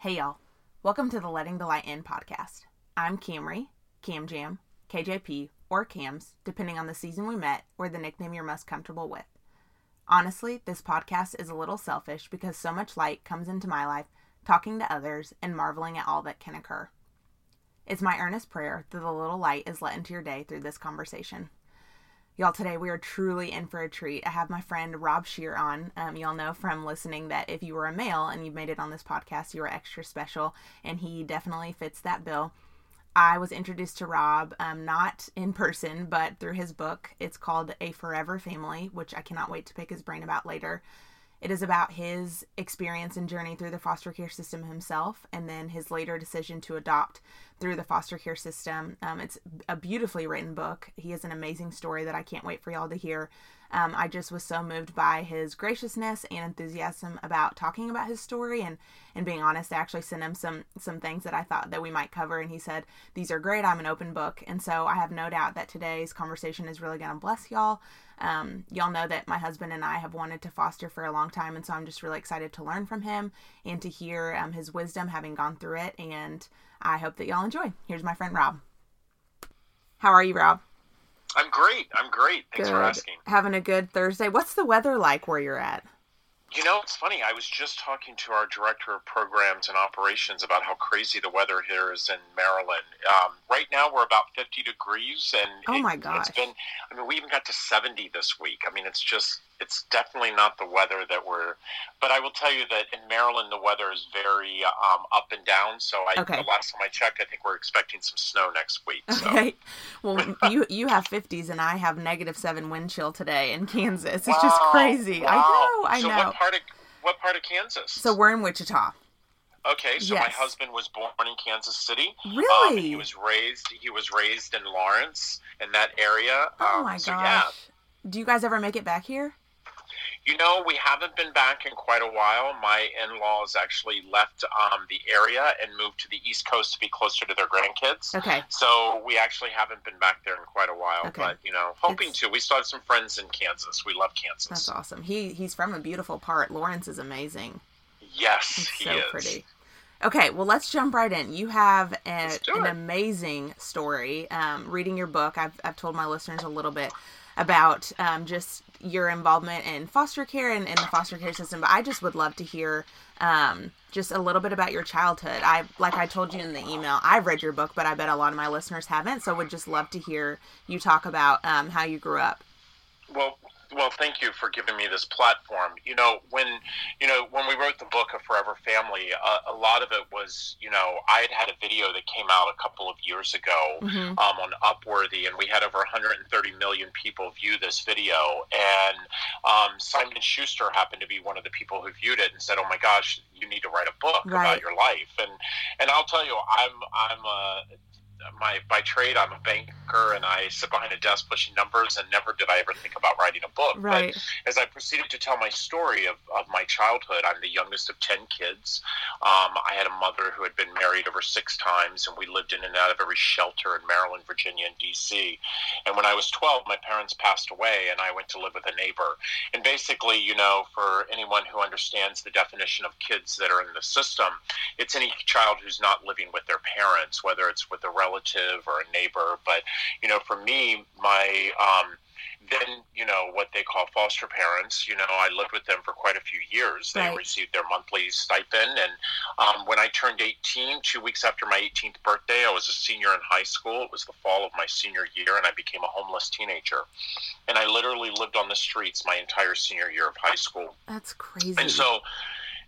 Hey y'all, welcome to the Letting the Light In podcast. I'm Camry, Cam Jam, KJP, or Cams, depending on the season we met or the nickname you're most comfortable with. Honestly, this podcast is a little selfish because so much light comes into my life talking to others and marveling at all that can occur. It's my earnest prayer that the little light is let into your day through this conversation. Y'all, today we are truly in for a treat. I have my friend Rob Scheer on. Um, y'all know from listening that if you were a male and you made it on this podcast, you were extra special, and he definitely fits that bill. I was introduced to Rob um, not in person, but through his book. It's called A Forever Family, which I cannot wait to pick his brain about later. It is about his experience and journey through the foster care system himself, and then his later decision to adopt through the foster care system. Um, it's a beautifully written book. He has an amazing story that I can't wait for y'all to hear. Um, I just was so moved by his graciousness and enthusiasm about talking about his story and and being honest. I actually sent him some some things that I thought that we might cover, and he said these are great. I'm an open book, and so I have no doubt that today's conversation is really going to bless y'all. Um, y'all know that my husband and I have wanted to foster for a long time, and so I'm just really excited to learn from him and to hear um, his wisdom, having gone through it. And I hope that y'all enjoy. Here's my friend Rob. How are you, Rob? I'm great. I'm great. Thanks good. for asking. Having a good Thursday. What's the weather like where you're at? You know, it's funny. I was just talking to our director of programs and operations about how crazy the weather here is in Maryland. Um, right now, we're about 50 degrees, and oh my gosh, it's been. I mean, we even got to 70 this week. I mean, it's just it's definitely not the weather that we're. But I will tell you that in Maryland, the weather is very um, up and down. So I, okay. the last time I checked, I think we're expecting some snow next week. So. Okay. Well, you you have 50s, and I have negative seven wind chill today in Kansas. It's wow. just crazy. Wow. I know. I so know. what part of what part of Kansas? So we're in Wichita. Okay, so yes. my husband was born in Kansas City. Really? Um, he was raised. He was raised in Lawrence, in that area. Oh um, my so gosh! Yeah. Do you guys ever make it back here? You know, we haven't been back in quite a while. My in-laws actually left um, the area and moved to the East Coast to be closer to their grandkids. Okay. So we actually haven't been back there in quite a while. Okay. But you know, hoping It's- to. We still have some friends in Kansas. We love Kansas. That's awesome. He he's from a beautiful part. Lawrence is amazing. Yes, It's he so is. pretty. Okay, well, let's jump right in. You have a, an amazing story. Um, reading your book, I've, I've told my listeners a little bit about um, just your involvement in foster care and in the foster care system, but I just would love to hear um, just a little bit about your childhood. I, like I told you in the email, I've read your book, but I bet a lot of my listeners haven't, so would just love to hear you talk about um, how you grew up. Well, well, thank you for giving me this platform. You know, when you know when we wrote the book of Forever Family, uh, a lot of it was you know I had had a video that came out a couple of years ago Mhm. um, on Upworthy, and we had over 130 million people view this video. And um, Simon Schuster happened to be one of the people who viewed it and said, "Oh my gosh, you need to write a book Right. about your life." And and I'll tell you, I'm I'm a my by trade I'm a banker and I sit behind a desk pushing numbers and never did I ever think about writing a book. Right. But as I proceeded to tell my story of, of my childhood, I'm the youngest of ten kids. Um, I had a mother who had been married over six times and we lived in and out of every shelter in Maryland, Virginia, and DC. And when I was twelve my parents passed away and I went to live with a neighbor. And basically, you know, for anyone who understands the definition of kids that are in the system, it's any child who's not living with their parents, whether it's with a relative or a neighbor. But you know, for me, my um, then you know what they call foster parents. You know, I lived with them for quite a few years. They Right. received their monthly stipend, and um, when I turned 18, two weeks after my 18th birthday, I was a senior in high school. It was the fall of my senior year, and I became a homeless teenager. And I literally lived on the streets my entire senior year of high school. That's crazy. And so,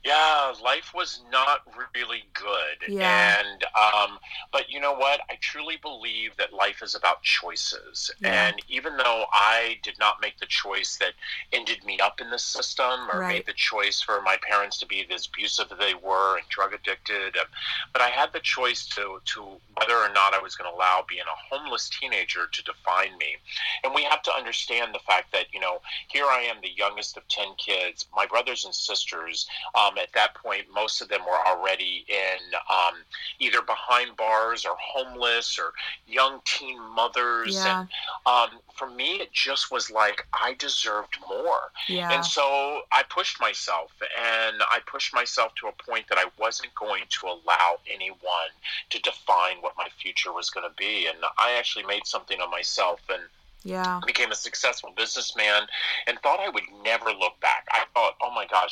yeah, life was not really good. Yeah. And um, but you know what? I truly believe that life is about choices. Yeah. And even though I did not make the choice that ended me up in the system, or Right. made the choice for my parents to be as abusive as they were and drug addicted, um, but I had the choice to to whether or not I was going to allow being a homeless teenager to define me. And we have to understand the fact that you know here I am, the youngest of ten kids. My brothers and sisters. Um, at that point, most of them were already in um, either behind bars or homeless or young teen mothers. Yeah. And um, for me, it just was like I deserved more. Yeah. And so I pushed myself, and I pushed myself to a point that I wasn't going to allow anyone to define what my future was going to be. And I actually made something of myself and yeah. became a successful businessman and thought I would never look back. I thought,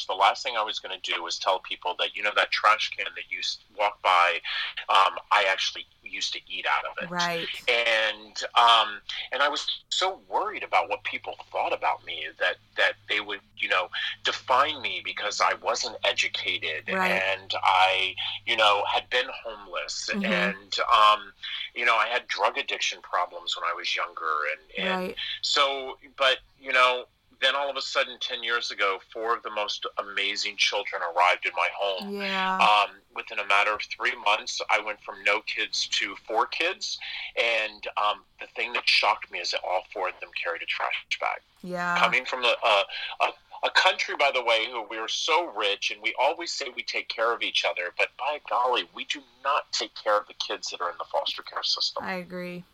the last thing I was going to do was tell people that, you know, that trash can that you walk by, um, I actually used to eat out of it. Right. And um, and I was so worried about what people thought about me that that they would you know define me because I wasn't educated Right. and I you know had been homeless Mhm. and um, you know I had drug addiction problems when I was younger and, and Right. so but you know then all of a sudden 10 years ago four of the most amazing children arrived in my home Yeah. um, within a matter of three months, I went from no kids to four kids. And um, the thing that shocked me is that all four of them carried a trash bag. yeah. Coming from a, a, a, a country, by the way, who we are so rich and we always say we take care of each other, but by golly, we do not take care of the kids that are in the foster care system. I agree.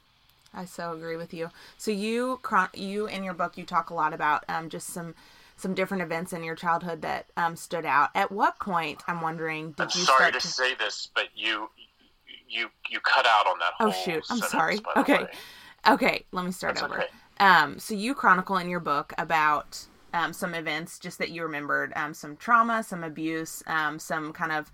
I so agree with you. So you, you in your book, you talk a lot about um, just some some different events in your childhood that um, stood out. At what point, I'm wondering, did I'm you sorry start to to? say this, but you you you cut out on that Oh, shoot. I'm sorry. Okay. Okay, let me start That's over. okay. Um, so you chronicle in your book about um, some events just that you remembered, um, some trauma, some abuse, um, some kind of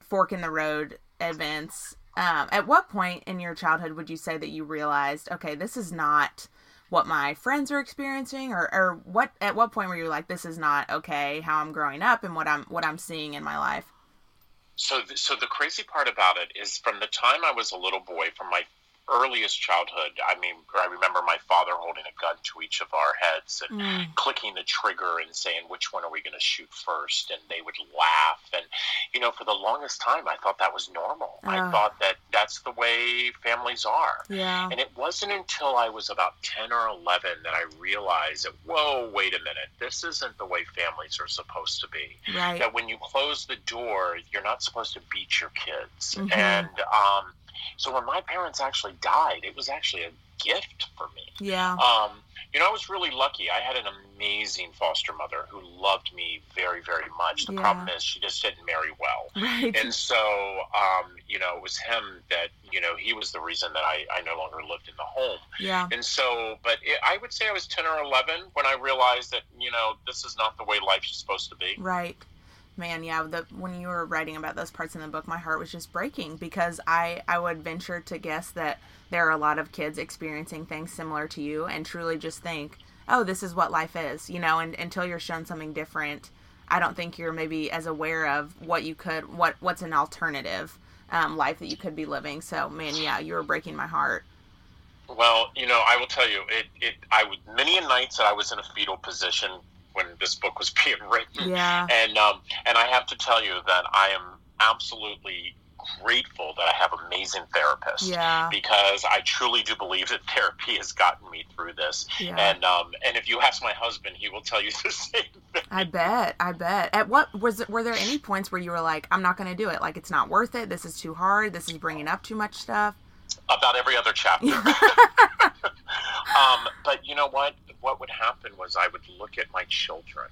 fork in the road events. Um, at what point in your childhood would you say that you realized, okay, this is not what my friends are experiencing, or, or what? At what point were you like, this is not okay? How I'm growing up and what I'm what I'm seeing in my life. So, th- so the crazy part about it is, from the time I was a little boy, from my earliest childhood, I mean, I remember my father holding a gun to each of our heads and Mm, clicking the trigger and saying, "Which one are we going to shoot first? And they would laugh, and you know, for the longest time, I thought that was normal. I Ah. thought that that's the way families are. yeah. And it wasn't until I was about 10 or 11 that I realized that, whoa, wait a minute, this isn't the way families are supposed to be Right. that when you close the door, you're not supposed to beat your kids. Mhm. And um, so when my parents actually died, it was actually a gift for me. Yeah. Um, you know, I was really lucky. I had an amazing foster mother who loved me very, very much. The Yeah. problem is she just didn't marry well. Right. And so, um, you know, it was him that, you know, he was the reason that I, I no longer lived in the home. Yeah. And so, but it, I would say I was 10 or 11 when I realized that, you know, this is not the way life is supposed to be. Right. Man, yeah, the when you were writing about those parts in the book, my heart was just breaking because I I would venture to guess that there are a lot of kids experiencing things similar to you and truly just think, "Oh, this is what life is." You know, and until you're shown something different, I don't think you're maybe as aware of what you could what what's an alternative um, life that you could be living. So, man, yeah, you were breaking my heart. Well, you know, I will tell you, it, it I would many a nights that I was in a fetal position when this book was being written. Yeah. And um, and I have to tell you that I am absolutely grateful that I have amazing therapists. Yeah. Because I truly do believe that therapy has gotten me through this. Yeah. And um, and if you ask my husband, he will tell you the same thing. I bet. I bet. At what was it, were there any points where you were like, I'm not going to do it. Like it's not worth it. This is too hard. This is bringing up too much stuff. About every other chapter. um, but you know what? What would happen was I would look at my children.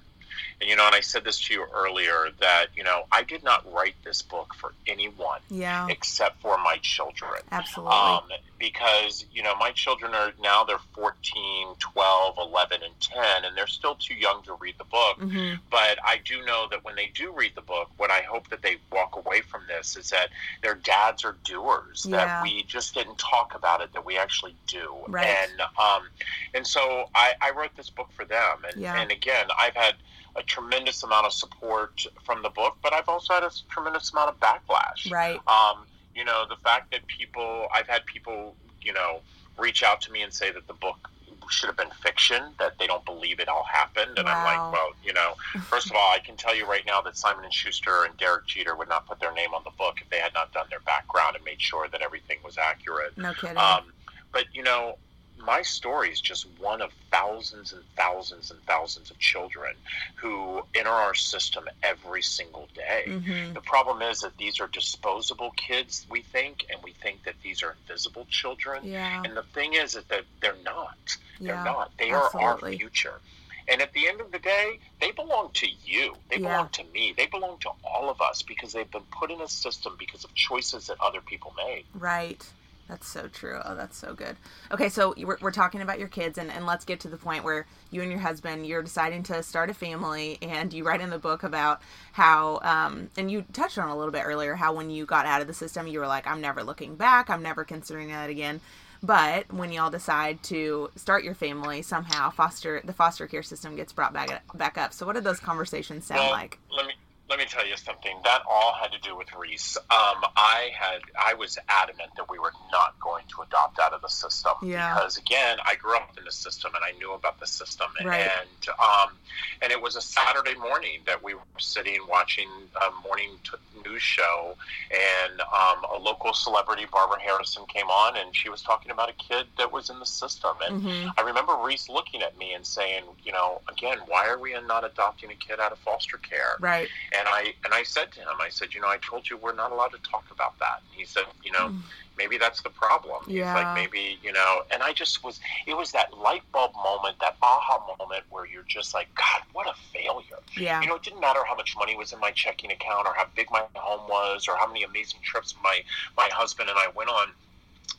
And you know, and I said this to you earlier that, you know, I did not write this book for anyone Yeah. except for my children. Absolutely. Um, because, you know, my children are now they're 14, 12, 11, and 10, and they're still too young to read the book. hmm But I do know that when they do read the book, what I hope that they walk away from this is that their dads are doers. Yeah. That we just didn't talk about it, that we actually do. Right. And um, and so I, I wrote this book for them. And Yeah. and again, I've had a tremendous amount of support from the book, but I've also had a tremendous amount of backlash. Right. Um, you know, the fact that people, I've had people, you know, reach out to me and say that the book should have been fiction, that they don't believe it all happened. And I'm like, well, you know, first of all, I can tell you right now that Simon and Schuster and Derek Jeter would not put their name on the book if they had not done their background and made sure that everything was accurate. No kidding. Um, but you know, my story is just one of thousands and thousands and thousands of children who enter our system every single day. Mm-hmm. The problem is that these are disposable kids, we think, and we think that these are invisible children. Yeah. And the thing is that they're, not. They're Yeah, not. They are our future. And at the end of the day, they belong to you. They Yeah. belong to me. They belong to all of us because they've been put in a system because of choices that other people made. Right. That's so true. Oh, that's so good. Okay, so we're, we're talking about your kids, and, and let's get to the point where you and your husband, you're deciding to start a family, and you write in the book about how, um, and you touched on a little bit earlier, how when you got out of the system, you were like, I'm never looking back, I'm never considering that again. But when y'all decide to start your family, somehow foster the foster care system gets brought back back up. So what did those conversations sound Well, like? Let me let me tell you something. That all had to do with Reece. Um, I had I was adamant that we were not going to adopt out of the system Yeah. because again, I grew up in the system and I knew about the system. Right. And um, and it was a Saturday morning that we were sitting watching a morning t- news show, and um, a local celebrity, Barbara Harrison, came on, and she was talking about a kid that was in the system, and hmm I remember Reece looking at me and saying, you know, again, why are we not adopting a kid out of foster care? Right. And I and I said to him, I said, you know, I told you we're not allowed to talk about that. And he said, you know, Mm. maybe that's the problem. He's like, maybe, you know, and I just was, it was that light bulb moment, that aha moment where you're just like, God, what a failure. Yeah. You know, it didn't matter how much money was in my checking account or how big my home was or how many amazing trips my, my husband and I went on.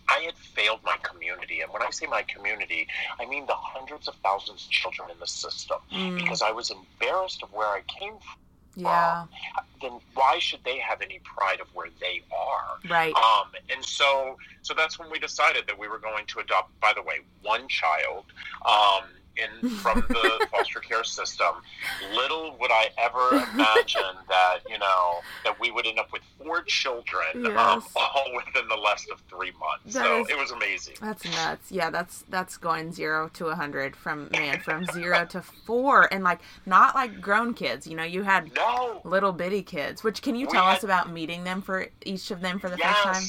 I had failed my community. And when I say my community, I mean the hundreds of thousands of children in the system Mm, because I was embarrassed of where I came from. Yeah. Then why should they have any pride of where they are? Right. Um, and so, so that's when we decided that we were going to adopt. By the way, one child um, in from the foster care system. Little would I ever imagine that you know that we would end up with four children, um, all within the less of three months. That so is- it was amazing. That's nuts. Yeah, that's that's going zero to a hundred from man from zero to four, and like not like grown kids. You know, you had No, little bitty kids. Which can you tell us about meeting them for each of them for the first time?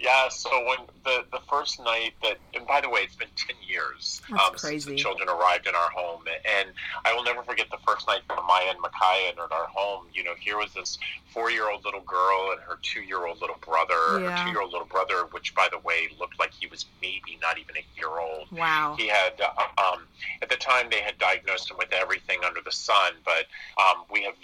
Yeah, so when the, the first night that, and by the way, it's been 10 years um, since the children arrived in our home. And I will never forget the first night that Maya and Makai entered our home. You know, here was this four year old little girl and her two year old little brother. Yeah. Her two year old little brother, which, by the way, looked like he was maybe not even a year old. Wow. He had, uh, um, at the time, they had diagnosed him with everything under the sun, but um, we have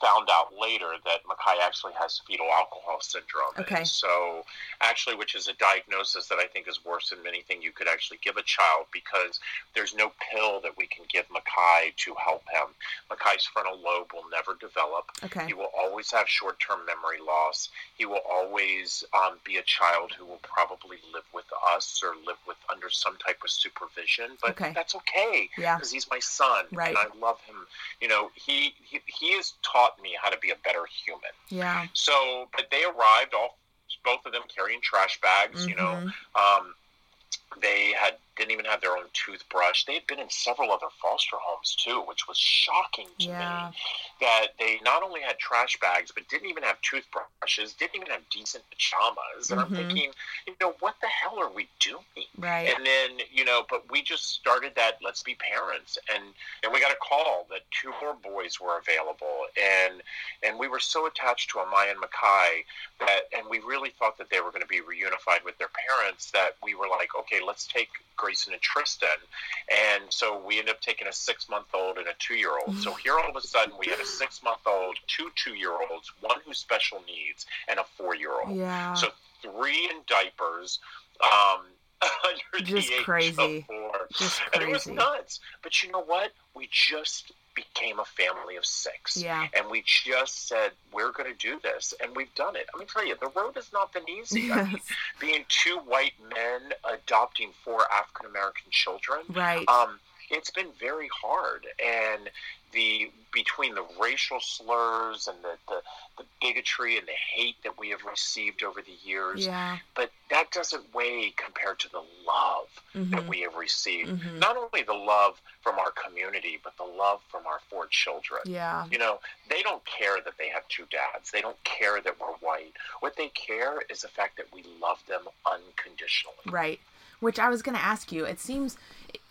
found out later that Makai actually has fetal alcohol syndrome. Okay. And so, actually, which is a diagnosis that I think is worse than anything you could actually give a child because there's no pill that we can give Makai to help him. Makai's frontal lobe will never develop. Okay. He will always have short term memory loss. He will always um, be a child who will probably live with us or live with under some type of supervision, but Okay. that's okay Yeah. because he's my son Right. and I love him. You know, he, he he has taught me how to be a better human. Yeah. So, but they arrived all both of them carrying trash bags. You know, Mhm. um, they had didn't even have their own toothbrush. They had been in several other foster homes too, which was shocking to Yeah. me. That they not only had trash bags, but didn't even have toothbrushes. Didn't even have decent pajamas. And Mhm. I'm thinking, you know, what the hell are we doing? Right. And then, you know, but we just started that let's be parents and and we got a call that two more boys were available and and we were so attached to Amaya and Makai that and we really thought that they were going to be reunified with their parents that we were like, okay, let's take Grayson and Tristan. And so we ended up taking a six month old and a two year old. So here all of a sudden we had a six month old, two two year olds, one who's special needs, and a four year old. Yeah. So three in diapers, um, under Just the age crazy. of four. Just And it was nuts. But you know what? We just became a family of six. Yeah. And we just said, we're going to do this. And we've done it. Let me tell you, the road has not been easy. I mean, being two white men adopting four African American children, Right. um, it's been very hard. And the between the racial slurs and the, the, the bigotry and the hate that we have received over the years, Yeah. but that doesn't weigh compared to the love that Mhm. we have received. Mhm. Not only the love from our community, but the love from our four children. Yeah. You know, they don't care that they have two dads. They don't care that we're white. What they care is the fact that we love them unconditionally. Right. Which I was going to ask you. It seems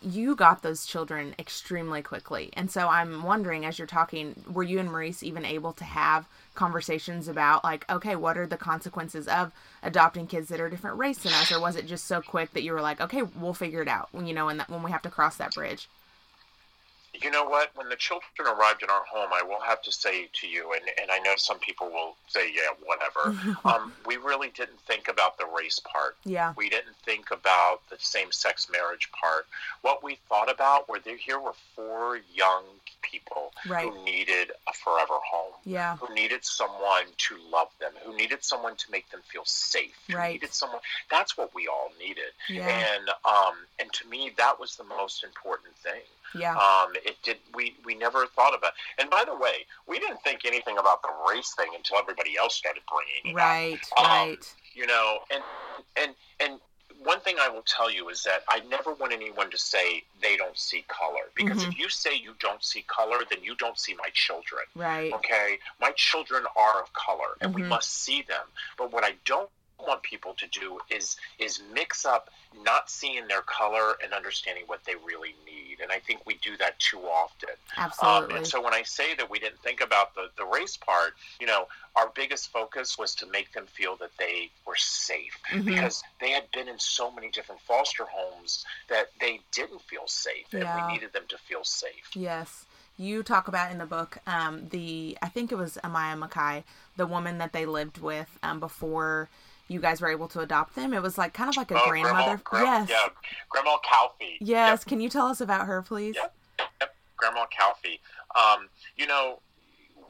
you got those children extremely quickly. And so I'm wondering, as you're talking, were you and Maurice even able to have conversations about, like, okay, what are the consequences of adopting kids that are different race than us? Or was it just so quick that you were like, okay, we'll figure it out, you know, and when we have to cross that bridge? You know what? When the children arrived in our home, I will have to say to you, and, and I know some people will say, yeah, whatever. um, we really didn't think about the race part. Yeah. We didn't think about the same sex marriage part. What we thought about were there here were four young people right. who needed a forever home. Yeah. Who needed someone to love them, who needed someone to make them feel safe. Who right. needed someone that's what we all needed. Yeah. And um and to me that was the most important thing. Yeah. Um, it did. We we never thought about. And by the way, we didn't think anything about the race thing until everybody else started bringing it right, up. Right. Um, you know, and and and one thing I will tell you is that I never want anyone to say they don't see color because mm-hmm. if you say you don't see color, then you don't see my children. Right. Okay. My children are of color, and mm-hmm. we must see them. But what I don't want people to do is is mix up not seeing their color and understanding what they really need. And i think we do that too often. Absolutely um, and so when i say that we didn't think about the, the race part you know our biggest focus was to make them feel that they were safe mm-hmm. because they had been in so many different foster homes that they didn't feel safe and we needed them to feel safe. Yes. You talk about in the book um, the i think it was amaya Makai the woman that they lived with um, before you guys were able to adopt them. It was like kind of like a oh, grandmother. Grandma, yes. Yeah, Grandma Calfee. Yes. Yep. Can you tell us about her, please? Yep. yep. Grandma Calfee. Um, you know,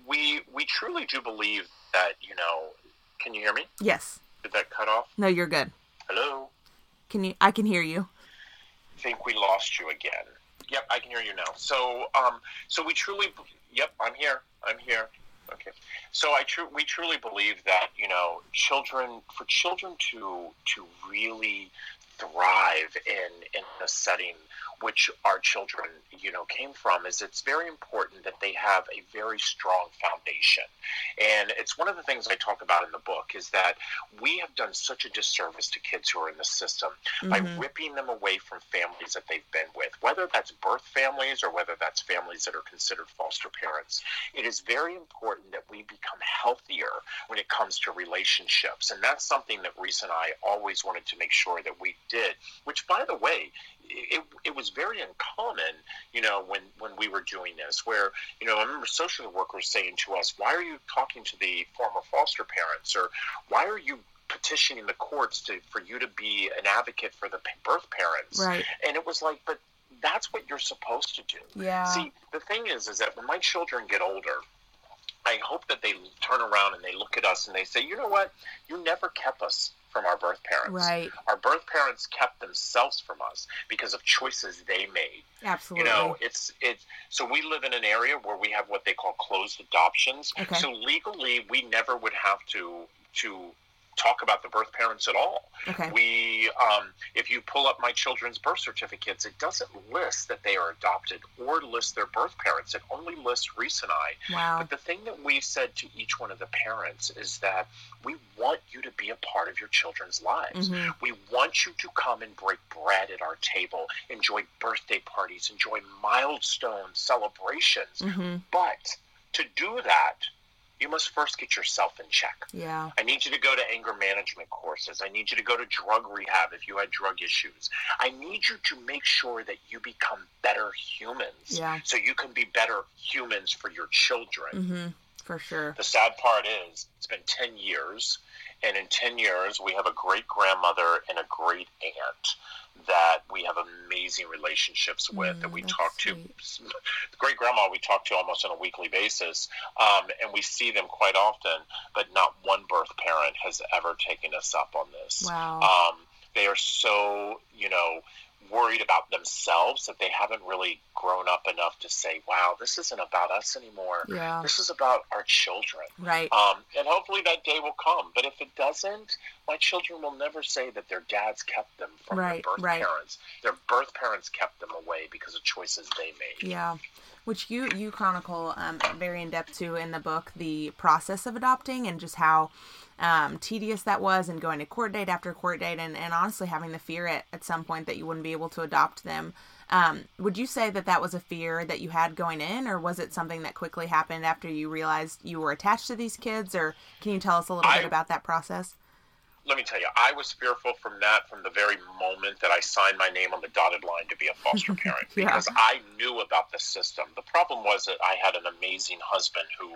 we we truly do believe that. You know, can you hear me? Yes. Did that cut off? No, you're good. Hello. Can you? I can hear you. I think we lost you again. Yep, I can hear you now. So, um, so we truly. Yep, I'm here. I'm here. Okay, so I tr- we truly believe that you know children for children to to really thrive in in a setting which our children, you know, came from is it's very important that they have a very strong foundation. And it's one of the things I talk about in the book is that we have done such a disservice to kids who are in the system mm-hmm. by ripping them away from families that they've been with, whether that's birth families or whether that's families that are considered foster parents. It is very important that we become healthier when it comes to relationships. And that's something that Reece and I always wanted to make sure that we did, which by the way, it, it was very uncommon, you know, when, when we were doing this, where, you know, I remember social workers saying to us, why are you talking to the former foster parents? Or why are you petitioning the courts to for you to be an advocate for the birth parents? Right. And it was like, but that's what you're supposed to do. Yeah. See, the thing is, is that when my children get older, I hope that they turn around and they look at us and they say, you know what? You never kept us from our birth parents. Right. Our birth parents kept themselves from us because of choices they made. Absolutely. You know, it's it's so we live in an area where we have what they call closed adoptions. Okay. So legally we never would have to to talk about the birth parents at all. Okay. We, um, if you pull up my children's birth certificates, it doesn't list that they are adopted or list their birth parents. It only lists Reece and I. Wow. But the thing that we said to each one of the parents is that we want you to be a part of your children's lives. Mm-hmm. We want you to come and break bread at our table, enjoy birthday parties, enjoy milestone celebrations. Mm-hmm. But to do that, you must first get yourself in check. Yeah. I need you to go to anger management courses. I need you to go to drug rehab if you had drug issues. I need you to make sure that you become better humans. Yeah. So you can be better humans for your children. Mm-hmm. For sure. The sad part is it's been 10 years, and in 10 years, we have a great grandmother and a great aunt that we have amazing relationships with Mm, that we that's talk to sweet. great grandma we talk to almost on a weekly basis um, and we see them quite often but not one birth parent has ever taken us up on this Wow. um, they are so you know worried about themselves that they haven't really grown up enough to say wow this isn't about us anymore Yeah. this is about our children Right. um, and hopefully that day will come. But if it doesn't, my children will never say that their dads kept them from Right, their birth right. parents. Their birth parents kept them away because of choices they made. Yeah, which you you chronicle um, very in depth too in the book the process of adopting and just how um, tedious that was and going to court date after court date and, and honestly having the fear at, at some point that you wouldn't be able to adopt them. Um, would you say that that was a fear that you had going in, or was it something that quickly happened after you realized you were attached to these kids? Or can you tell us a little I, bit about that process? Let me tell you, I was fearful from that from the very moment that I signed my name on the dotted line to be a foster parent yeah. because I knew about the system. The problem was that I had an amazing husband who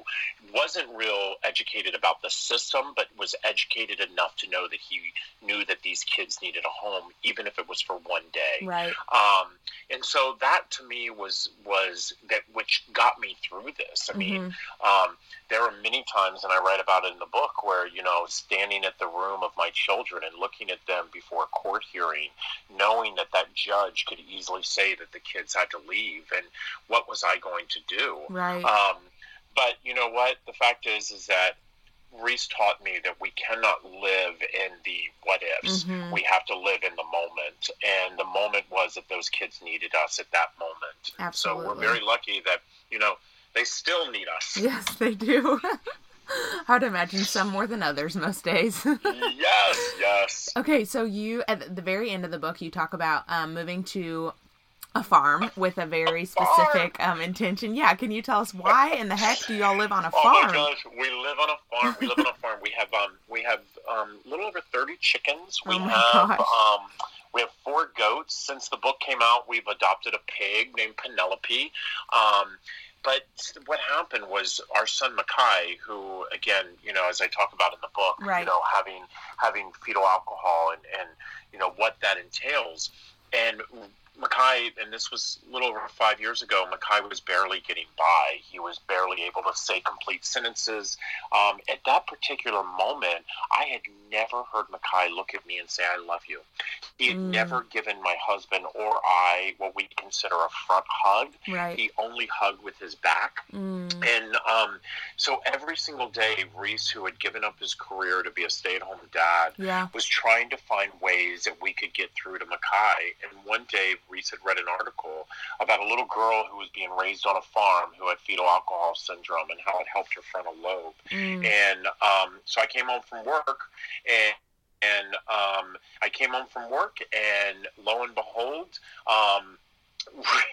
wasn't real educated about the system, but was educated enough to know that he knew that these kids needed a home, even if it was for one day. Right. Um, and so that to me was was that which got me through this. I mean, Mm-hmm. um, there are many times, and I write about it in the book, where you know, standing at the room of my children and looking at them before a court hearing, knowing that that judge could easily say that the kids had to leave, and what was I going to do? Right. Um, but you know what? The fact is, is that Reece taught me that we cannot live in the what ifs. Mhm. We have to live in the moment, and the moment was that those kids needed us at that moment. Absolutely. So we're very lucky that you know they still need us. Yes, they do. I would imagine some more than others most days. yes, yes. okay, so you at the very end of the book, you talk about um, moving to a farm with a very farm? specific um, intention. Yeah, can you tell us why in the heck do y'all live on a Oh farm? my gosh, we live on a farm. We live on a farm. We have um we have um a little over thirty chickens. We Oh my have gosh. um we have four goats. Since the book came out, we've adopted a pig named Penelope. Um, but what happened was our son Makai, who again, you know, as I talk about in the book, Right. you know, having having fetal alcohol and and you know what that entails, and Makai, and this was a little over five years ago, Makai was barely getting by. He was barely able to say complete sentences. Um, at that particular moment, I had never heard Makai look at me and say, I love you. He had Mm. never given my husband or I what we consider a front hug. Right. He only hugged with his back. Mm, And um, so every single day, Reece, who had given up his career to be a stay at home dad, yeah. was trying to find ways that we could get through to Makai. And one day, Reece had read an article about a little girl who was being raised on a farm who had fetal alcohol syndrome and how it helped her frontal lobe. Mm, And um, so I came home from work and and um, I came home from work, and lo and behold, um,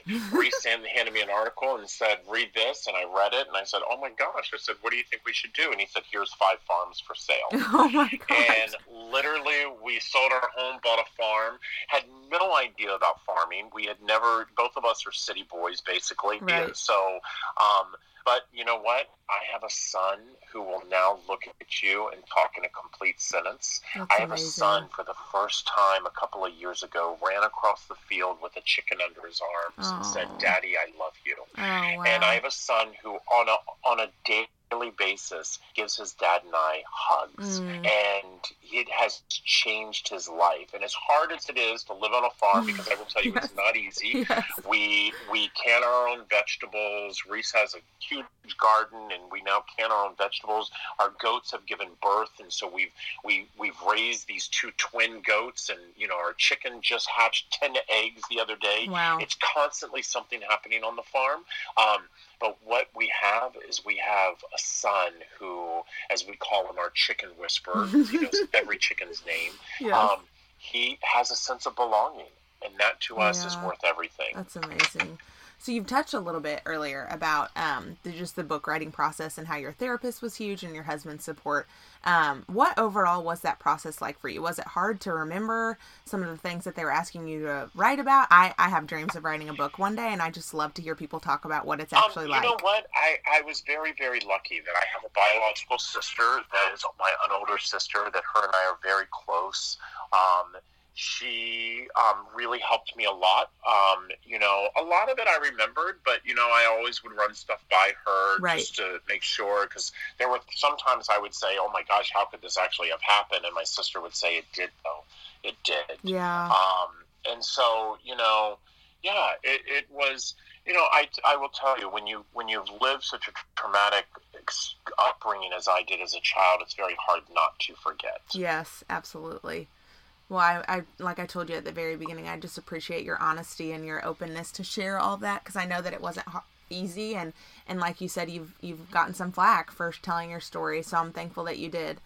Reece hand- handed me an article and said, "Read this." And I read it, and I said, "Oh my gosh!" I said, "What do you think we should do?" And he said, "Here's five farms for sale." oh my gosh. and literally we sold our home bought a farm had no idea about farming we had never both of us are city boys basically Right. and so um, but you know what i have a son who will now look at you and talk in a complete sentence That's i have amazing. a son for the first time a couple of years ago ran across the field with a chicken under his arms and said daddy i love you Oh wow. and I have a son who, on a on a daily basis, gives his dad and I hugs, Mm. and it has changed his life. And as hard as it is to live on a farm, because I will tell you, Yes. it's not easy. yes. We we can our own vegetables. Reece has a huge garden, and we now can our own vegetables. Our goats have given birth, and so we've we we've raised these two twin goats, and you know our chicken just hatched ten eggs the other day. Wow. It's constantly something happening on the farm. Um, but what we have is we have a son who, as we call him, our chicken whisperer. he knows every chicken's name. Yes. Um, he has a sense of belonging, and that to us is worth everything. That's amazing. So you've touched a little bit earlier about um, the, just the book writing process and how your therapist was huge and your husband's support. Um, what overall was that process like for you? Was it hard to remember some of the things that they were asking you to write about? I, I have dreams of writing a book one day, and I just love to hear people talk about what it's actually um, you like. know what? I, I was very, very lucky that I have a biological sister that is my an older sister that her and I are very close. Um, she um, really helped me a lot. Um, you know, a lot of it I remembered, but you know, I always would run stuff by her Right. just to make sure because there were sometimes I would say, "Oh my gosh, how could this actually have happened?" And my sister would say, "It did, though. It did." Yeah. Um, and so, you know, yeah, it, it was, you know, I, I will tell you, when you, when you've lived such a traumatic ex- upbringing as I did as a child, it's very hard not to forget. Yes, absolutely. Well, I, I like I told you at the very beginning, I just appreciate your honesty and your openness to share all that because I know that it wasn't easy and and like you said, you've you've gotten some flack for telling your story, so I'm thankful that you did.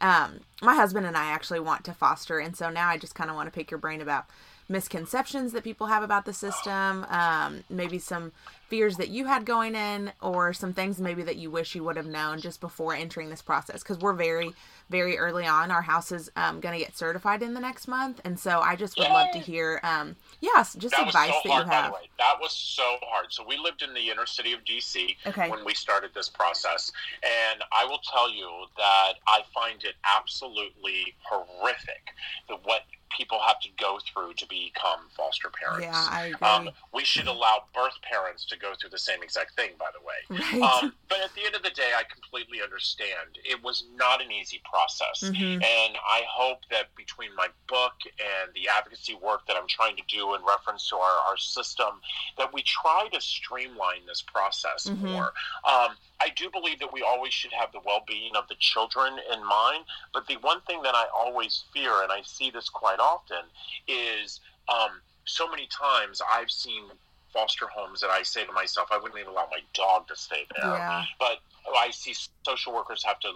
um, my husband and I actually want to foster, and so now I just kind of want to pick your brain about misconceptions that people have about the system, um, maybe some fears that you had going in, or some things maybe that you wish you would have known just before entering this process. Because we're very, very early on. Our house is um, going to get certified in the next month, and so I just would Yay. love to hear, um, yes, just that advice so that hard, you by have. the way. That was so hard. So we lived in the inner city of DC Okay. when we started this process, and I will tell you that I find it absolutely horrific that what people have to go through to become foster parents. Yeah, I agree. Um, we should allow birth parents to go through the same exact thing, by the way. right. Um, but at the end of the day, I completely understand. It was not an easy process. Mhm. And I hope that between my book and the advocacy work that I'm trying to do in reference to our, our system, that we try to streamline this process Mhm. more. Um, I do believe that we always should have the well being of the children in mind. But the one thing that I always fear, and I see this quite often, is um, so many times I've seen foster homes that I say to myself, I wouldn't even allow my dog to stay there yeah. but I see social workers have to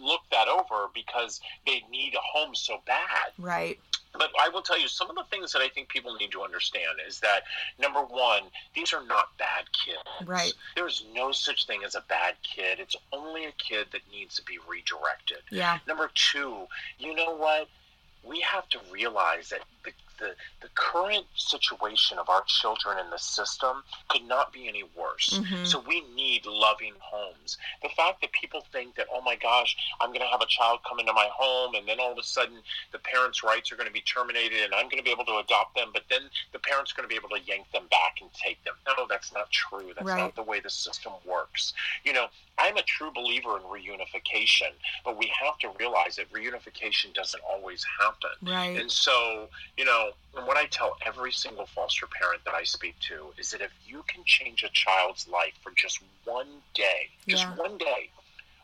look that over because they need a home so bad. Right. But I will tell you, some of the things that I think people need to understand is that number one, these are not bad kids. Right. There's no such thing as a bad kid. It's only a kid that needs to be redirected. Yeah. Number two, you know what? We have to realize that the, the, the current situation of our children in the system could not be any worse. Mhm. So we need loving homes. The fact that people think that, oh my gosh, I'm going to have a child come into my home and then all of a sudden the parents' rights are going to be terminated and I'm going to be able to adopt them, but then the parents are going to be able to yank them back and take them. No, that's not true. That's Right. not the way the system works. You know, I'm a true believer in reunification, but we have to realize that reunification doesn't always happen. Right. And so, you know, and what I tell every single foster parent that I speak to is that if you can change a child's life for just one day, just Yeah. one day,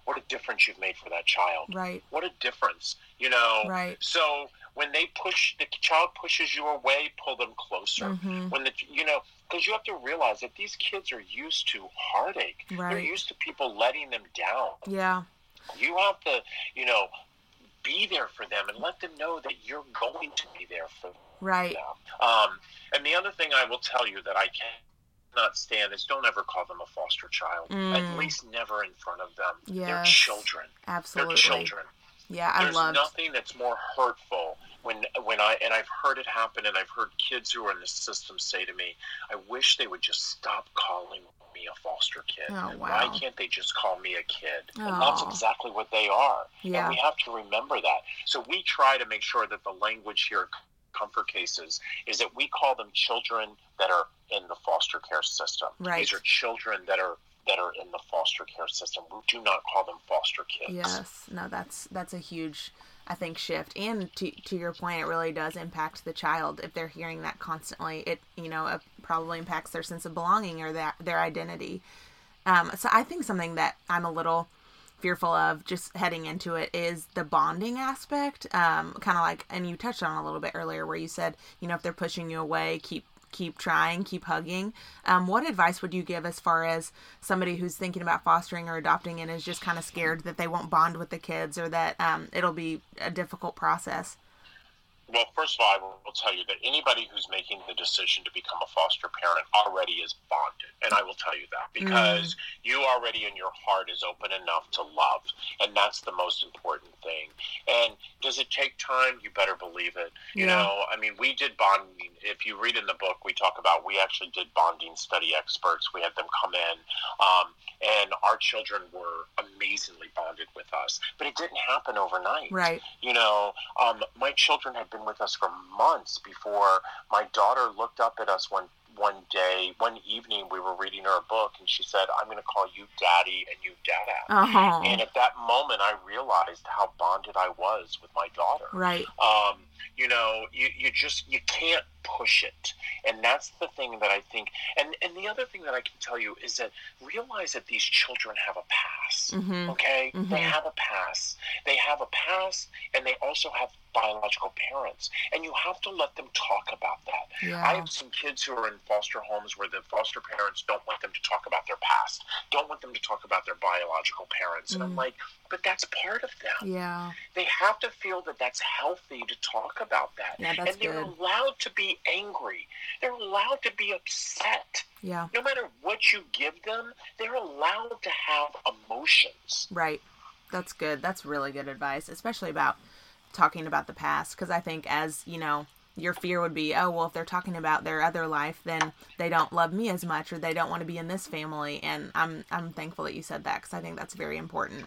what a difference you've made for that child. Right. What a difference, you know? Right. So when they push, the child pushes you away, pull them closer. Mhm. When the, you know, because you have to realize that these kids are used to heartache. Right. They're used to people letting them down Yeah. you have to, you know, be there for them and let them know that you're going to be there for Right. Um, and the other thing I will tell you that I cannot stand is don't ever call them a foster child. Mm. At least never in front of them. They're children. Absolutely. They're children. Yeah, I love. There's nothing that's more hurtful when when I and I've heard it happen and I've heard kids who are in the system say to me, I wish they would just stop calling me a foster kid. Oh, Why can't they just call me a kid? And that's exactly what they are. Yeah. And we have to remember that. So we try to make sure that the language here comfort cases is that we call them children that are in the foster care system. Right. These are children that are that are in the foster care system. We do not call them foster kids. Yes. No, that's that's a huge, I think, shift. And to to your point, it really does impact the child if they're hearing that constantly. It you know it probably impacts their sense of belonging or that their identity. Um, so I think something that I'm a little fearful of just heading into it is the bonding aspect. Um, kind of like, and you touched on a little bit earlier, where you said, you know, if they're pushing you away, keep keep trying, keep hugging. Um, what advice would you give as far as somebody who's thinking about fostering or adopting and is just kind of scared that they won't bond with the kids or that um, it'll be a difficult process? Well, first of all, I will tell you that anybody who's making the decision to become a foster parent already is bonded. And I will tell you that because you already in your heart is open enough to love. And that's the most important thing. And does it take time? You better believe it. You Yeah. know, I mean, we did bonding. If you read in the book, we talk about we actually did bonding study experts. We had them come in, um, and our children were amazingly bonded with us. But it didn't happen overnight. Right. You know, um, my children had been with us for months before my daughter looked up at us one one day, one evening. We were reading her a book, and she said, "I'm going to call you Daddy and you Dada." Oh, And at that moment, I realized how bonded I was with my daughter. right. Um, you know, you, you just you can't push it, and that's the thing that I think. And and the other thing that I can tell you is that realize that these children have a past. hmm Okay, they Mhm. have a past. They have a past, and they also have biological parents, and you have to let them talk about that. I have some kids who are in foster homes where the foster parents don't want them to talk about their past, don't want them to talk about their biological parents, and I'm Mm. like, but that's part of them. Yeah. They have to feel that that's healthy to talk about that. Yeah, that's and they're good. allowed to be angry. They're allowed to be upset. Yeah. No matter what you give them, they're allowed to have emotions. Right. That's good. That's really good advice, especially about talking about the past. Because I think, as you know, your fear would be, oh, well, if they're talking about their other life, then they don't love me as much, or they don't want to be in this family. And I'm I'm thankful that you said that because I think that's very important.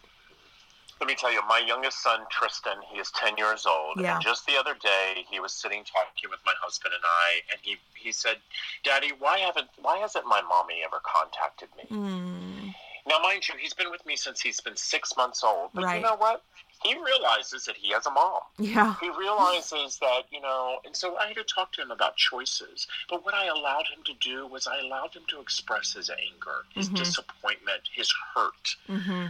Let me tell you, my youngest son, Tristan, he is 10 years old. Yeah. And just the other day, he was sitting talking with my husband and I, and he, he said, Daddy, why haven't why hasn't my mommy ever contacted me? Mm, Now, mind you, he's been with me since he's been six months old. But Right. you know what? He realizes that he has a mom. yeah. He realizes that, you know, and so I had to talk to him about choices. But what I allowed him to do was I allowed him to express his anger, his Mhm. disappointment, his hurt. Mm-hmm.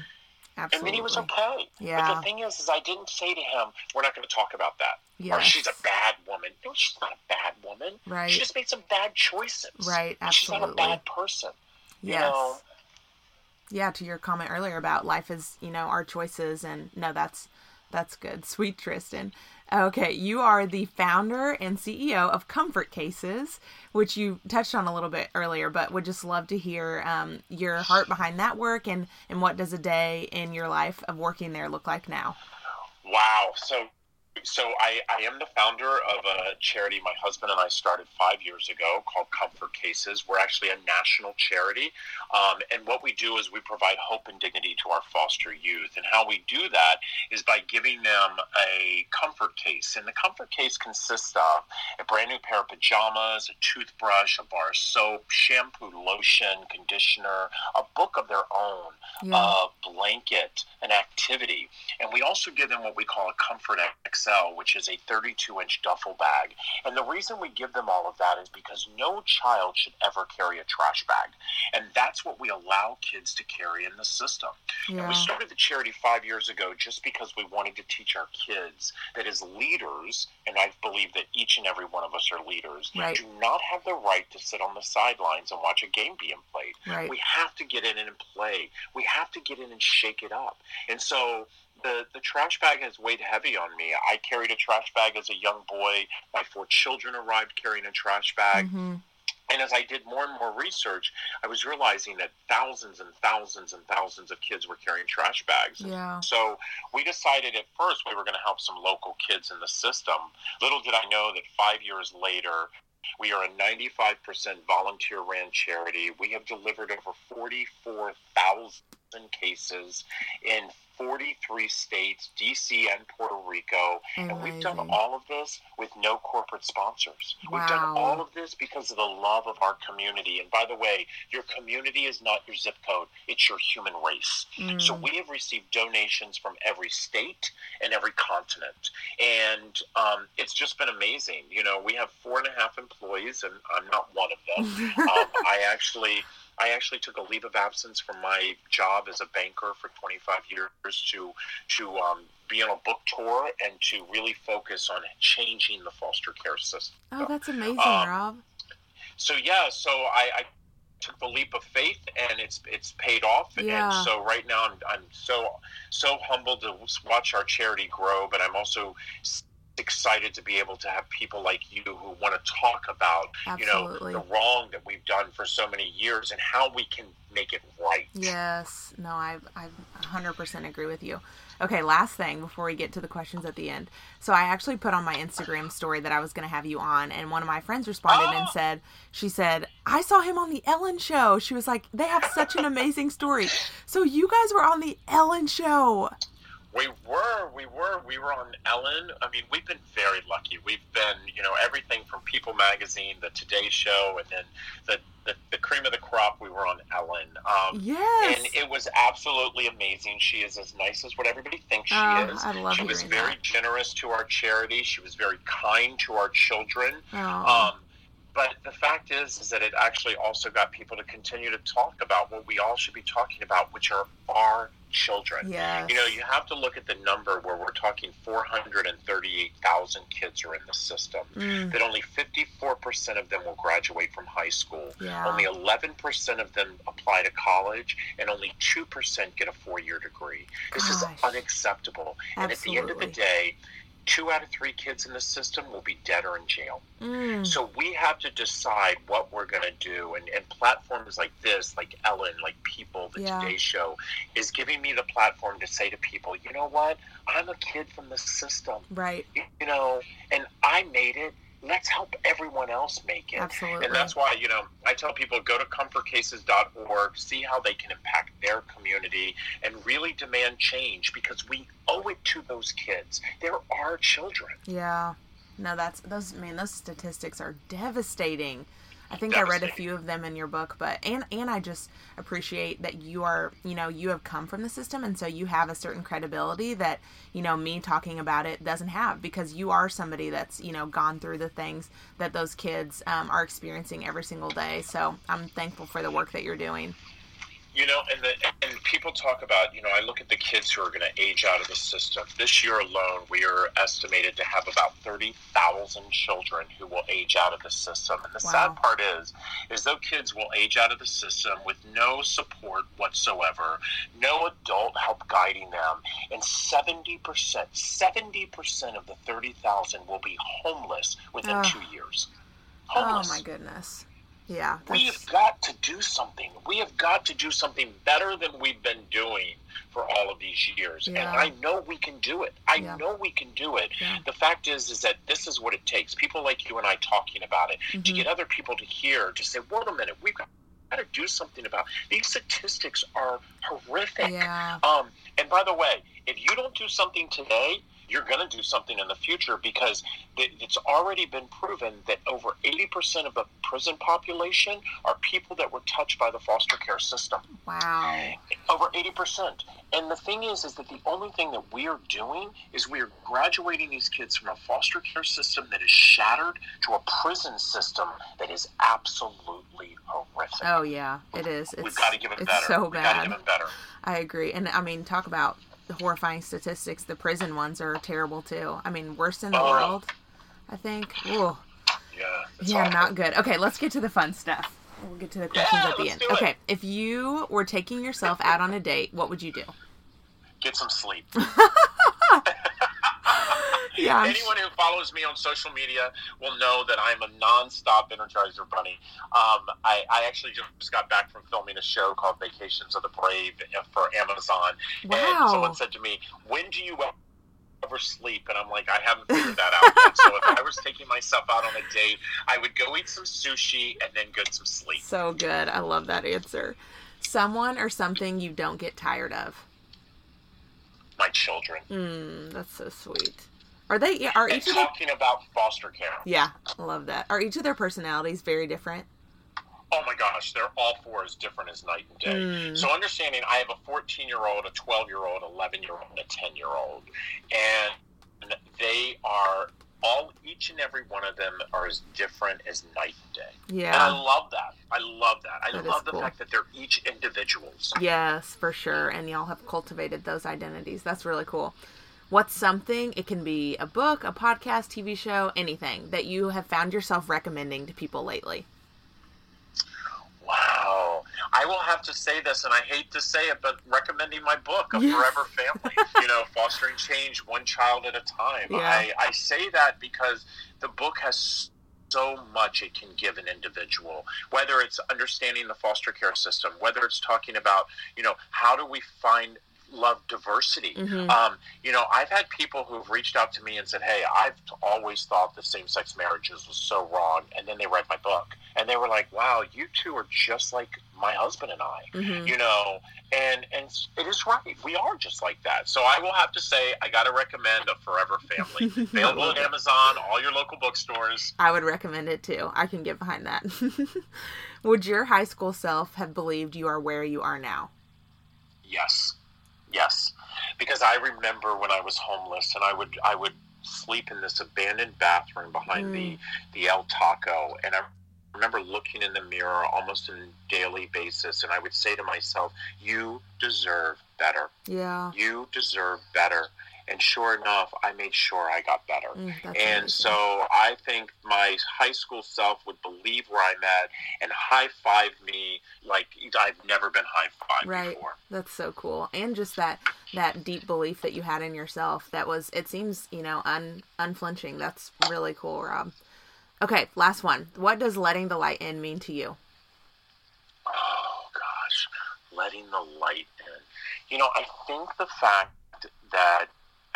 And then he was okay. Yeah. But the thing is, is I didn't say to him, we're not going to talk about that. Or she's a bad woman. No, she's not a bad woman. Right. She just made some bad choices. Right, And She's not a bad person. You Yes. know? yeah to your comment earlier about life is you know our choices and no that's that's good sweet tristan okay you are the founder and ceo of comfort cases which you touched on a little bit earlier but would just love to hear um, your heart behind that work and and what does a day in your life of working there look like now Wow. So, so I, I am the founder of a charity my husband and I started five years ago called Comfort Cases. We're actually a national charity. Um, and what we do is we provide hope and dignity to our foster youth. And how we do that is by giving them a comfort case. And the comfort case consists of a brand new pair of pajamas, a toothbrush, a bar of soap, shampoo, lotion, conditioner, a book of their own, yeah a blanket, an activity. And we also give them what we call a Comfort XL, which is a 32 inch duffel bag. And the reason we give them all of that is because no child should ever carry a trash bag. And that's what we allow kids to carry in the system. And we started the charity five years ago just because we wanted to teach our kids that as leaders, and I believe that each and every one of us are leaders, Right. do not have the right to sit on the sidelines and watch a game being played. right We have to get in and play. We have to get in and shake it up. And so the, the trash bag has weighed heavy on me. I carried a trash bag as a young boy. My four children arrived carrying a trash bag. hmm And as I did more and more research, I was realizing that thousands and thousands and thousands of kids were carrying trash bags. yeah So we decided at first we were going to help some local kids in the system. Little did I know that five years later, we are a 95% volunteer ran charity. We have delivered over 44,000 cases in 43 states, DC and Puerto Rico. And we've done all of this with no corporate sponsors. We've done all of this because of the love of our community. And by the way, your community is not your zip code, it's your human race. So Mm. we have received donations from every state and every continent, and um, it's just been amazing. You know, we have four and a half employees, and I'm not one of them. um, I actually, I actually took a leave of absence from my job as a banker for 25 years to to um, be on a book tour and to really focus on changing the foster care system. oh that's amazing Um, rob So yeah, so I, I took the leap of faith, and it's it's paid off. Yeah. And so right now, I'm I'm so so humbled to watch our charity grow, but I'm also excited to be able to have people like you who want to talk about you know the wrong that we've done for so many years and how we can make it right. Yes. No, I I 100% agree with you. Okay, last thing before we get to the questions at the end. So I actually put on my Instagram story that I was going to have you on and one of my friends responded and Oh. said she said, "I saw him on the Ellen show." She was like, "They have such an amazing story." So you guys were on the Ellen show. We were, we were, we were on Ellen. I mean, we've been very lucky. We've been, you know, everything from People Magazine, the Today Show, and then the the, the cream of the crop. We were on Ellen. Um, Yes. And it was absolutely amazing. She is as nice as what everybody thinks she Oh, is. I love she was very that. generous to our charity. She was very kind to our children. Oh, Um, but the fact is, is that it actually also got people to continue to talk about what we all should be talking about, which are our children. Yeah. You know, you have to look at the number where we're talking 438,000 kids are in the system. Mm, That only 54% of them will graduate from high school. yeah. Only 11% of them apply to college, and only 2% get a four year degree. This is Gosh. unacceptable. And at the end of the day, two out of three kids in the system will be dead or in jail. Mm, So we have to decide what we're going to do. And, and platforms like this, like Ellen, like People, the Yeah. Today Show, is giving me the platform to say to people, you know what? I'm a kid from the system, right. you know, and I made it. Let's help everyone else make it. Absolutely. And that's why, you know, I tell people go to comfortcases.org, see how they can impact their community, and really demand change because we owe it to those kids. They're our children. Yeah. No, that's those. Man, those statistics are devastating. I think I read a few of them in your book, but and and I just appreciate that you are, you know, you have come from the system, and so you have a certain credibility that you know me talking about it doesn't have because you are somebody that's you know gone through the things that those kids um, are experiencing every single day. So I'm thankful for the work that you're doing. You know, and the and people talk about, you know, I look at the kids who are going to age out of the system. This year alone, we are estimated to have about thirty thousand children who will age out of the system. And the Wow. sad part is, is those kids will age out of the system with no support whatsoever, no adult help guiding them, and seventy percent, seventy percent of the thirty thousand will be homeless within two years. Homeless. Oh my goodness. Yeah. We've got to do something. We have got to do something better than we've been doing for all of these years. Yeah. And I know we can do it. I Yeah. know we can do it. Yeah. The fact is is that this is what it takes. People like you and I talking about it to Mhm. get other people to hear, to say, wait a minute, we've got to do something about these statistics are horrific. Yeah. Um, and by the way, if you don't do something today, you're going to do something in the future because it's already been proven that over 80% of the prison population are people that were touched by the foster care system. Wow. Over 80%. And the thing is, is that the only thing that we are doing is we are graduating these kids from a foster care system that is shattered to a prison system that is absolutely horrific. Oh yeah, it is. It's, We've got to give it it's better. so We've got to bad. give it better. I agree. And I mean, talk about horrifying statistics. The prison ones are terrible too. I mean, worse in the Oh. world, I think. Ooh. Yeah. Yeah, awful. not good. Okay, let's get to the fun stuff. We'll get to the questions Yeah, at the end. Okay, if you were taking yourself out on a date, what would you do? Get some sleep. Yeah, Anyone who follows me on social media will know that I'm a non-stop Energizer bunny. Um, I, I actually just got back from filming a show called Vacations of the Brave for Amazon. And Wow. someone said to me, when do you ever sleep? And I'm like, I haven't figured that out yet. so if I was taking myself out on a date, I would go eat some sushi and then get some sleep. so good. I love that answer. Someone or something you don't get tired of. My children. Mm, that's so sweet. Are they? Are each their? talking about foster care. Yeah, I love that. Are each of their personalities very different? Oh my gosh, they're all four as different as night and day. Mm. So understanding, I have a 14 year old, a 12 year old, 11 year old, and a 10 year old, and they are all, each and every one of them are as different as night and day. Yeah. And I love that. I love that. I That love the cool. fact that they're each individuals. Yes, for sure. And y'all have cultivated those identities. That's really cool. What's something? It can be a book, a podcast, TV show, anything that you have found yourself recommending to people lately. Wow. I will have to say this, and I hate to say it, but recommending my book, A Yeah. Forever Family, you know, fostering change one child at a time. Yeah. I, I say that because the book has so much it can give an individual, whether it's understanding the foster care system, whether it's talking about, you know, how do we find love diversity. Mhm. Um, you know, I've had people who've reached out to me and said, "Hey, I've always thought that same-sex marriages was so wrong," and then they read my book and they were like, "Wow, you two are just like my husband and I." hmm You know, and and it is right. We are just like that. So I will have to say, I got to recommend a Forever Family, available at Amazon, all your local bookstores. I would recommend it too. I can get behind that. would your high school self have believed you are where you are now? Yes, yes, because I remember when I was homeless and I would I would sleep in this abandoned bathroom behind the mm. the El Taco, and I remember looking in the mirror almost on a daily basis, and I would say to myself, You deserve better. Yeah. You deserve better. And sure enough, I made sure I got better. Mm, and amazing. so I think my high school self would believe where I'm at and high five me like I've never been high five Right. before. That's so cool. And just that that deep belief that you had in yourself that was it seems, you know, un unflinching. That's really cool, Rob. Okay, last one. What does letting the light in mean to you? Oh gosh, letting the light in. You know, I think the fact that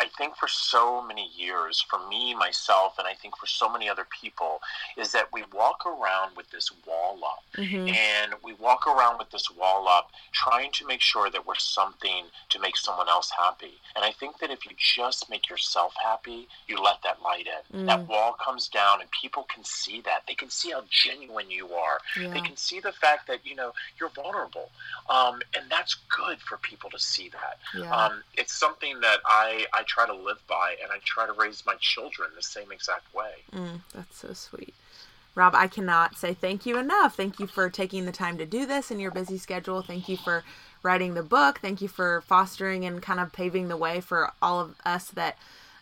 I think for so many years, for me, myself, and I think for so many other people, is that we walk around with this wall up. Mm-hmm. And we walk around with this wall up, trying to make sure that we're something to make someone else happy. And I think that if you just make yourself happy, you let that light in. Mm. That wall comes down, and people can see that. They can see how genuine you are. They can see the fact that you know you're vulnerable, um, and that's good for people to see that. Yeah. Um, it's something that I I try to live by, and I try to raise my children the same exact way. Mm, that's so sweet. Rob, I cannot say thank you enough. Thank you for taking the time to do this in your busy schedule. Thank you for writing the book. Thank you for fostering and kind of paving the way for all of us that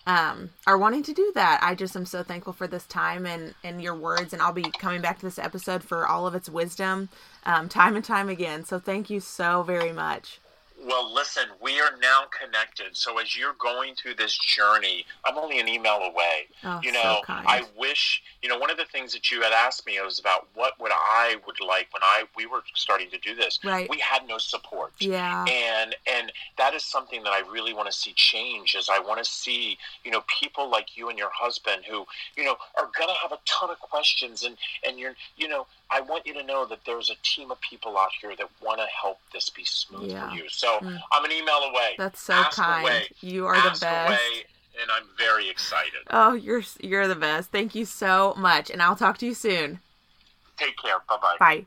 um, are wanting to do that. I just am so thankful for this time and, and your words. And I'll be coming back to this episode for all of its wisdom um, time and time again. So thank you so very much. Well, listen, we are now connected. So as you're going through this journey, I'm only an email away. Oh, you so know, kind. I wish, you know, one of the things that you had asked me was about what would I would like when I we were starting to do this. Right. We had no support. Yeah. And and that is something that I really want to see change is I want to see, you know, people like you and your husband who, you know, are going to have a ton of questions and and you're, you know, I want you to know that there's a team of people out here that want to help this be smooth Yeah. for you. So Mm. I'm an email away. That's so Ask kind. away. You are the best. away, and I'm very excited. Oh, you're you're the best. Thank you so much, and I'll talk to you soon. Take care. Bye bye. Bye.